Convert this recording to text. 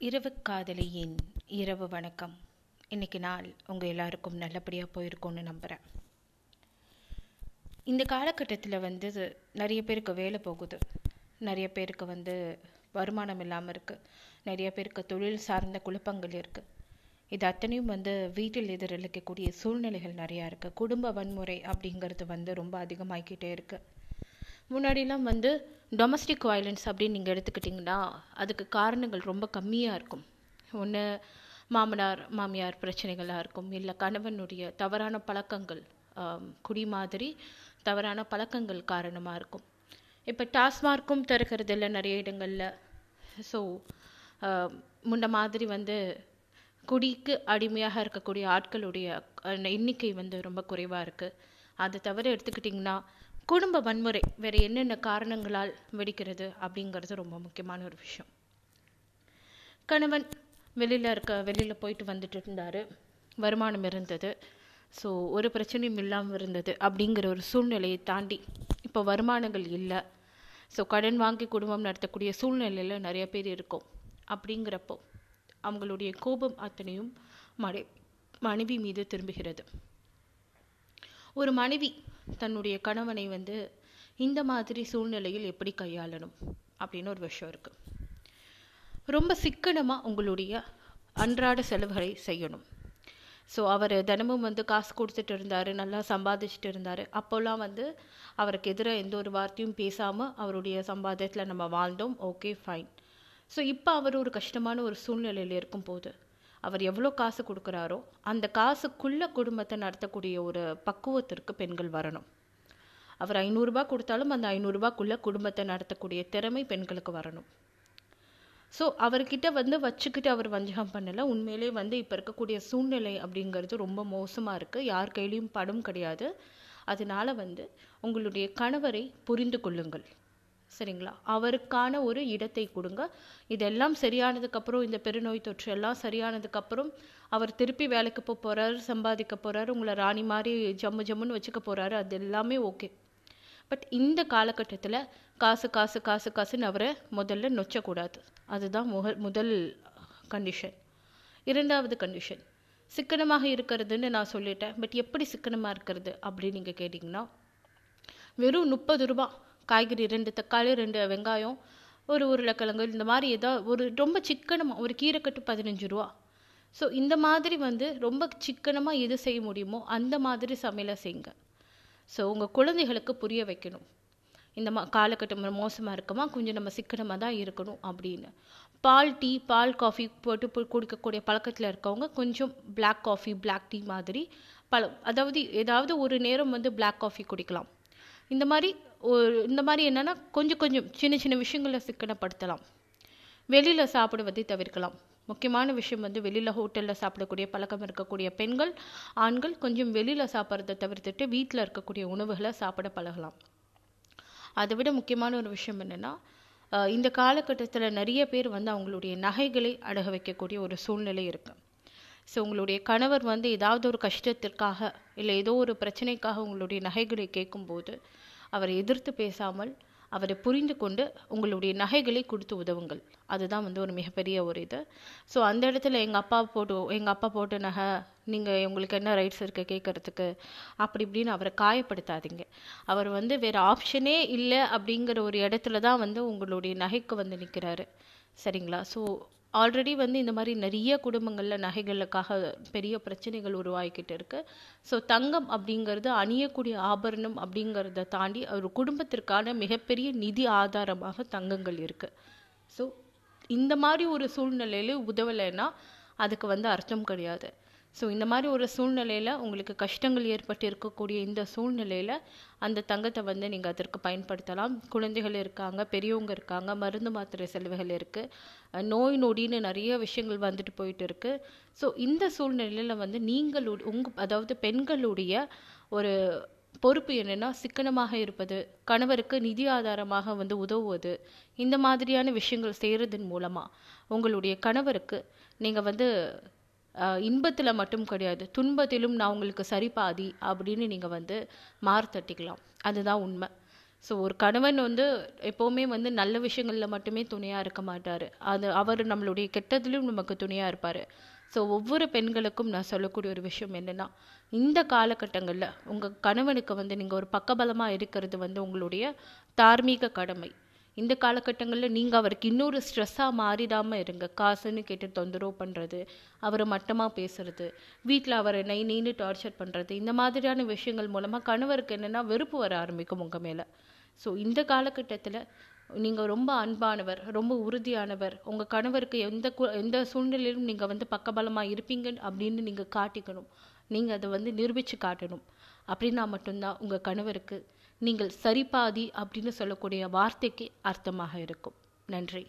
இரவு காதலியின் இரவு வணக்கம். இன்னைக்கு நாள் உங்கள் எல்லாருக்கும் நல்லபடியாக போயிருக்கும்னு நம்புகிறேன் இந்த காலகட்டத்தில் வந்து நிறைய பேருக்கு வேலை போகுது. நிறைய பேருக்கு வந்து வருமானம் இல்லாமல் இருக்குது நிறைய பேருக்கு தொழில் சார்ந்த குழப்பங்கள் இருக்குது இது அத்தனையும் வந்து வீட்டில் எதிரொலிக்கக்கூடிய சூழ்நிலைகள் நிறையா இருக்குது குடும்ப வன்முறை அப்படிங்கிறது வந்து ரொம்ப அதிகமாகிக்கிட்டே இருக்குது முன்னாடிலாம் வந்து டொமஸ்டிக் வயலன்ஸ் அப்படின்னு நீங்கள் எடுத்துக்கிட்டிங்கன்னா அதுக்கு காரணங்கள் ரொம்ப கம்மியாக இருக்கும். ஒன்று மாமனார் மாமியார் பிரச்சனைகளாக இருக்கும். இல்லை கணவனுடைய தவறான பழக்கங்கள் குடி மாதிரி தவறான பழக்கங்கள் காரணமாக இருக்கும். இப்போ டாஸ்மார்க்கும் திறக்கிறது இல்லை நிறைய இடங்களில். ஸோ முன்ன மாதிரி வந்து குடிக்கு அடிமையாக இருக்கக்கூடிய ஆட்களுடைய எண்ணிக்கை வந்து ரொம்ப குறைவாக இருக்குது அதை தவிர எடுத்துக்கிட்டிங்கன்னா குடும்ப வன்முறை வேறு என்னென்ன காரணங்களால் வெடிக்கிறது அப்படிங்கிறது ரொம்ப முக்கியமான ஒரு விஷயம். கணவன் வெளியில் இருக்க வெளியில் போயிட்டு வந்துட்டு இருந்தார். வருமானம் இருந்தது. ஸோ ஒரு பிரச்சனையும் இல்லாமல் இருந்தது அப்படிங்கிற ஒரு சூழ்நிலையை தாண்டி இப்போ வருமானங்கள் இல்லை. ஸோ கடன் வாங்கி குடும்பம் நடத்தக்கூடிய சூழ்நிலையில் நிறைய பேர் இருக்கும். அப்படிங்கிறப்போ அவங்களுடைய கோபம் அத்தனையும் மனை மனைவி மீது திரும்புகிறது. ஒரு மனைவி தன்னுடைய கணவனை வந்து இந்த மாதிரி சூழ்நிலையில் எப்படி கையாளணும் அப்படின்னு ஒரு விஷயம் இருக்குது ரொம்ப சிக்கனமாக உங்களுடைய அன்றாட செலவுகளை செய்யணும். ஸோ அவர் தினமும் வந்து காசு கொடுத்துட்டு இருந்தார் நல்லா சம்பாதிச்சுட்டு இருந்தார். அப்போல்லாம் வந்து அவருக்கு எதிராக எந்த ஒரு வார்த்தையும் பேசாமல் அவருடைய சம்பாதத்தில் நம்ம வாழ்ந்தோம். ஓகே ஃபைன் ஸோ இப்போ அவர் ஒரு கஷ்டமான ஒரு சூழ்நிலையில் இருக்கும்போது அவர் எவ்வளோ காசு கொடுக்குறாரோ அந்த காசுக்குள்ள குடும்பத்தை நடத்தக்கூடிய ஒரு பக்குவத்திற்கு பெண்கள் வரணும். அவர் ஐநூறுரூபா கொடுத்தாலும் அந்த ஐநூறுரூபாக்குள்ள குடும்பத்தை நடத்தக்கூடிய திறமை பெண்களுக்கு வரணும். ஸோ அவர்கிட்ட வந்து வச்சுக்கிட்டு அவர் வஞ்சகம் பண்ணலை. உண்மையிலே வந்து இப்போ இருக்கக்கூடிய சூழ்நிலை அப்படிங்கிறது ரொம்ப மோசமாக இருக்குது யார் கையிலையும் படம் கிடையாது. அதனால வந்து உங்களுடைய கணவரை புரிந்து கொள்ளுங்கள். சரிங்களா? அவருக்கான ஒரு இடத்தை கொடுங்க. இதெல்லாம் சரியானதுக்கப்புறம் இந்த பெருநோய் தொற்று எல்லாம் சரியானதுக்கப்புறம் அவர் திருப்பி வேலைக்கு போக போகிறாரு சம்பாதிக்க போகிறாரு உங்களை ராணி மாதிரி ஜம்மு ஜம்முன்னு வச்சுக்க போகிறாரு அது எல்லாமே ஓகே. பட் இந்த காலகட்டத்தில் காசு காசு காசு காசுன்னு அவரை முதல்ல நொச்சக்கூடாது. அதுதான் முக முதல் கண்டிஷன் இரண்டாவது கண்டிஷன் சிக்கனமாக இருக்கிறதுன்னு நான் சொல்லிட்டேன். பட் எப்படி சிக்கனமாக இருக்கிறது அப்படின்னு நீங்கள் கேட்டிங்கன்னா வெறும் முப்பது ரூபா காய்கறி ரெண்டு தக்காளி ரெண்டு வெங்காயம் ஒரு உருளைக்கிழங்கு இந்த மாதிரி ஏதோ ஒரு ரொம்ப சிக்கனமாக ஒரு கீரைக்கட்டு பதினஞ்சு ரூபா. ஸோ இந்த மாதிரி வந்து ரொம்ப சிக்கனமாக எது செய்ய முடியுமோ அந்த மாதிரி சமையலை செய்யுங்க. ஸோ உங்கள் குழந்தைகளுக்கு புரிய வைக்கணும். இந்த மா காலகட்டம் மோசமாக இருக்குமா கொஞ்சம் நம்ம சிக்கனமாக தான் இருக்கணும் அப்படின்னு. பால் டீ பால் காஃபி போட்டு குடிக்கக்கூடிய பழக்கத்தில் இருக்கவங்க கொஞ்சம் பிளாக் காஃபி பிளாக் டீ மாதிரி பல அதாவது ஏதாவது ஒரு நேரம் வந்து பிளாக் காஃபி குடிக்கலாம். இந்த மாதிரி ஒரு இந்த மாதிரி என்னென்னா கொஞ்சம் கொஞ்சம் சின்ன சின்ன விஷயங்களை சிக்கனப்படுத்தலாம். வெளியில் சாப்பிடுவதை தவிர்க்கலாம். முக்கியமான விஷயம் வந்து வெளியில் ஹோட்டலில் சாப்பிடக்கூடிய பழக்கம் இருக்கக்கூடிய பெண்கள் ஆண்கள் கொஞ்சம் வெளியில் சாப்பிட்றத தவிர்த்துட்டு வீட்டில் இருக்கக்கூடிய உணவுகளை சாப்பிட பழகலாம். அதை விட முக்கியமான ஒரு விஷயம் என்னென்னா இந்த காலகட்டத்தில் நிறைய பேர் வந்து அவங்களுடைய நகைகளை அடக வைக்கக்கூடிய ஒரு சூழ்நிலை இருக்குது ஸோ உங்களுடைய கணவர் வந்து ஏதாவது ஒரு கஷ்டத்திற்காக இல்லை ஏதோ ஒரு பிரச்சனைக்காக உங்களுடைய நகைகளை கேட்கும்போது அவரை எதிர்த்து பேசாமல் அவரை புரிந்து கொண்டு உங்களுடைய நகைகளை கொடுத்து உதவுங்கள். அதுதான் வந்து ஒரு மிகப்பெரிய ஒரு இது. ஸோ அந்த இடத்துல எங்கள் அப்பா போட்டு எங்கள் அப்பா போட்ட நகை நீங்கள் உங்களுக்கு என்ன ரைட்ஸ் இருக்குது கேட்குறதுக்கு அப்படி இப்படின்னு அவரை காயப்படுத்தாதீங்க. அவர் வந்து வேறு ஆப்ஷனே இல்லை அப்படிங்கிற ஒரு இடத்துல தான் வந்து உங்களுடைய நகைக்கு வந்து நிற்கிறாரு சரிங்களா? ஸோ ஆல்ரெடி வந்து இந்த மாதிரி நிறைய குடும்பங்களில் நகைகளுக்காக பெரிய பிரச்சனைகள் உருவாகிக்கிட்டு இருக்கு. ஸோ தங்கம் அப்படிங்கிறது அணியக்கூடிய ஆபரணம் அப்படிங்கிறத தாண்டி ஒரு குடும்பத்திற்கான மிகப்பெரிய நிதி ஆதாரமாக தங்கங்கள் இருக்கு. ஸோ இந்த மாதிரி ஒரு சூழ்நிலையில உதவலைன்னா அதுக்கு வந்து அர்த்தம் கிடையாது. ஸோ இந்த மாதிரி ஒரு சூழ்நிலையில் உங்களுக்கு கஷ்டங்கள் ஏற்பட்டு இருக்கக்கூடிய இந்த சூழ்நிலையில் அந்த தங்கத்தை வந்து நீங்கள் அதற்கு பயன்படுத்தலாம். குழந்தைகள் இருக்காங்க பெரியவங்க இருக்காங்க மருந்து மாத்திரை செலவுகள் இருக்குது நோய் நொடின்னு நிறைய விஷயங்கள் வந்துட்டு போயிட்டு இருக்குது ஸோ இந்த சூழ்நிலையில் வந்து நீங்கள் உங்க அதாவது பெண்களுடைய ஒரு பொறுப்பு என்னென்னா சிக்கனமாக இருப்பது கணவருக்கு நிதி ஆதாரமாக வந்து உதவுவது இந்த மாதிரியான விஷயங்கள் செய்கிறதன் மூலமாக உங்களுடைய கணவருக்கு நீங்கள் வந்து இன்பத்தில் மட்டும் கிடையாது. துன்பத்திலும் நான் உங்களுக்கு சரி பாதி அப்படின்னு நீங்கள் வந்து மாறு தட்டிக்கலாம். அதுதான் உண்மை. ஸோ ஒரு கணவன் வந்து எப்போவுமே வந்து நல்ல விஷயங்களில் மட்டுமே துணையாக இருக்க மாட்டார். அது அவர் நம்மளுடைய கெட்டதிலும் நமக்கு துணையாக இருப்பார். ஸோ ஒவ்வொரு பெண்களுக்கும் நான் சொல்லக்கூடிய ஒரு விஷயம் என்னென்னா இந்த காலகட்டங்களில் உங்கள் கணவனுக்கு வந்து நீங்கள் ஒரு பக்கபலமாக இருக்கிறது வந்து உங்களுடைய தார்மீக கடமை. இந்த காலகட்டங்களில் நீங்கள் அவருக்கு இன்னொரு ஸ்ட்ரெஸ்ஸாக மாறிடாமல் இருங்க. காசுன்னு கேட்டு தொந்தரவு பண்ணுறது அவரை மட்டமாக பேசுறது வீட்டில் அவரை நை நீன்னு டார்ச்சர் பண்ணுறது இந்த மாதிரியான விஷயங்கள் மூலமாக கணவருக்கு என்னென்னா வெறுப்பு வர ஆரம்பிக்கும் உங்கள் மேலே. ஸோ இந்த காலகட்டத்தில் நீங்கள் ரொம்ப அன்பானவர் ரொம்ப உறுதியானவர் உங்கள் கணவருக்கு எந்த கு எந்த சூழ்நிலையிலும் நீங்கள் வந்து பக்கபலமாக இருப்பீங்க அப்படின்னு நீங்கள் காட்டிக்கணும். நீங்கள் அதை வந்து நிரூபித்து காட்டணும். அப்படின்னா மட்டும்தான் உங்கள் கணவருக்கு நீங்கள் சரிபாதி அப்படின்னு சொல்லக்கூடிய வார்த்தைக்கு அர்த்தமாக இருக்கும். நன்றி.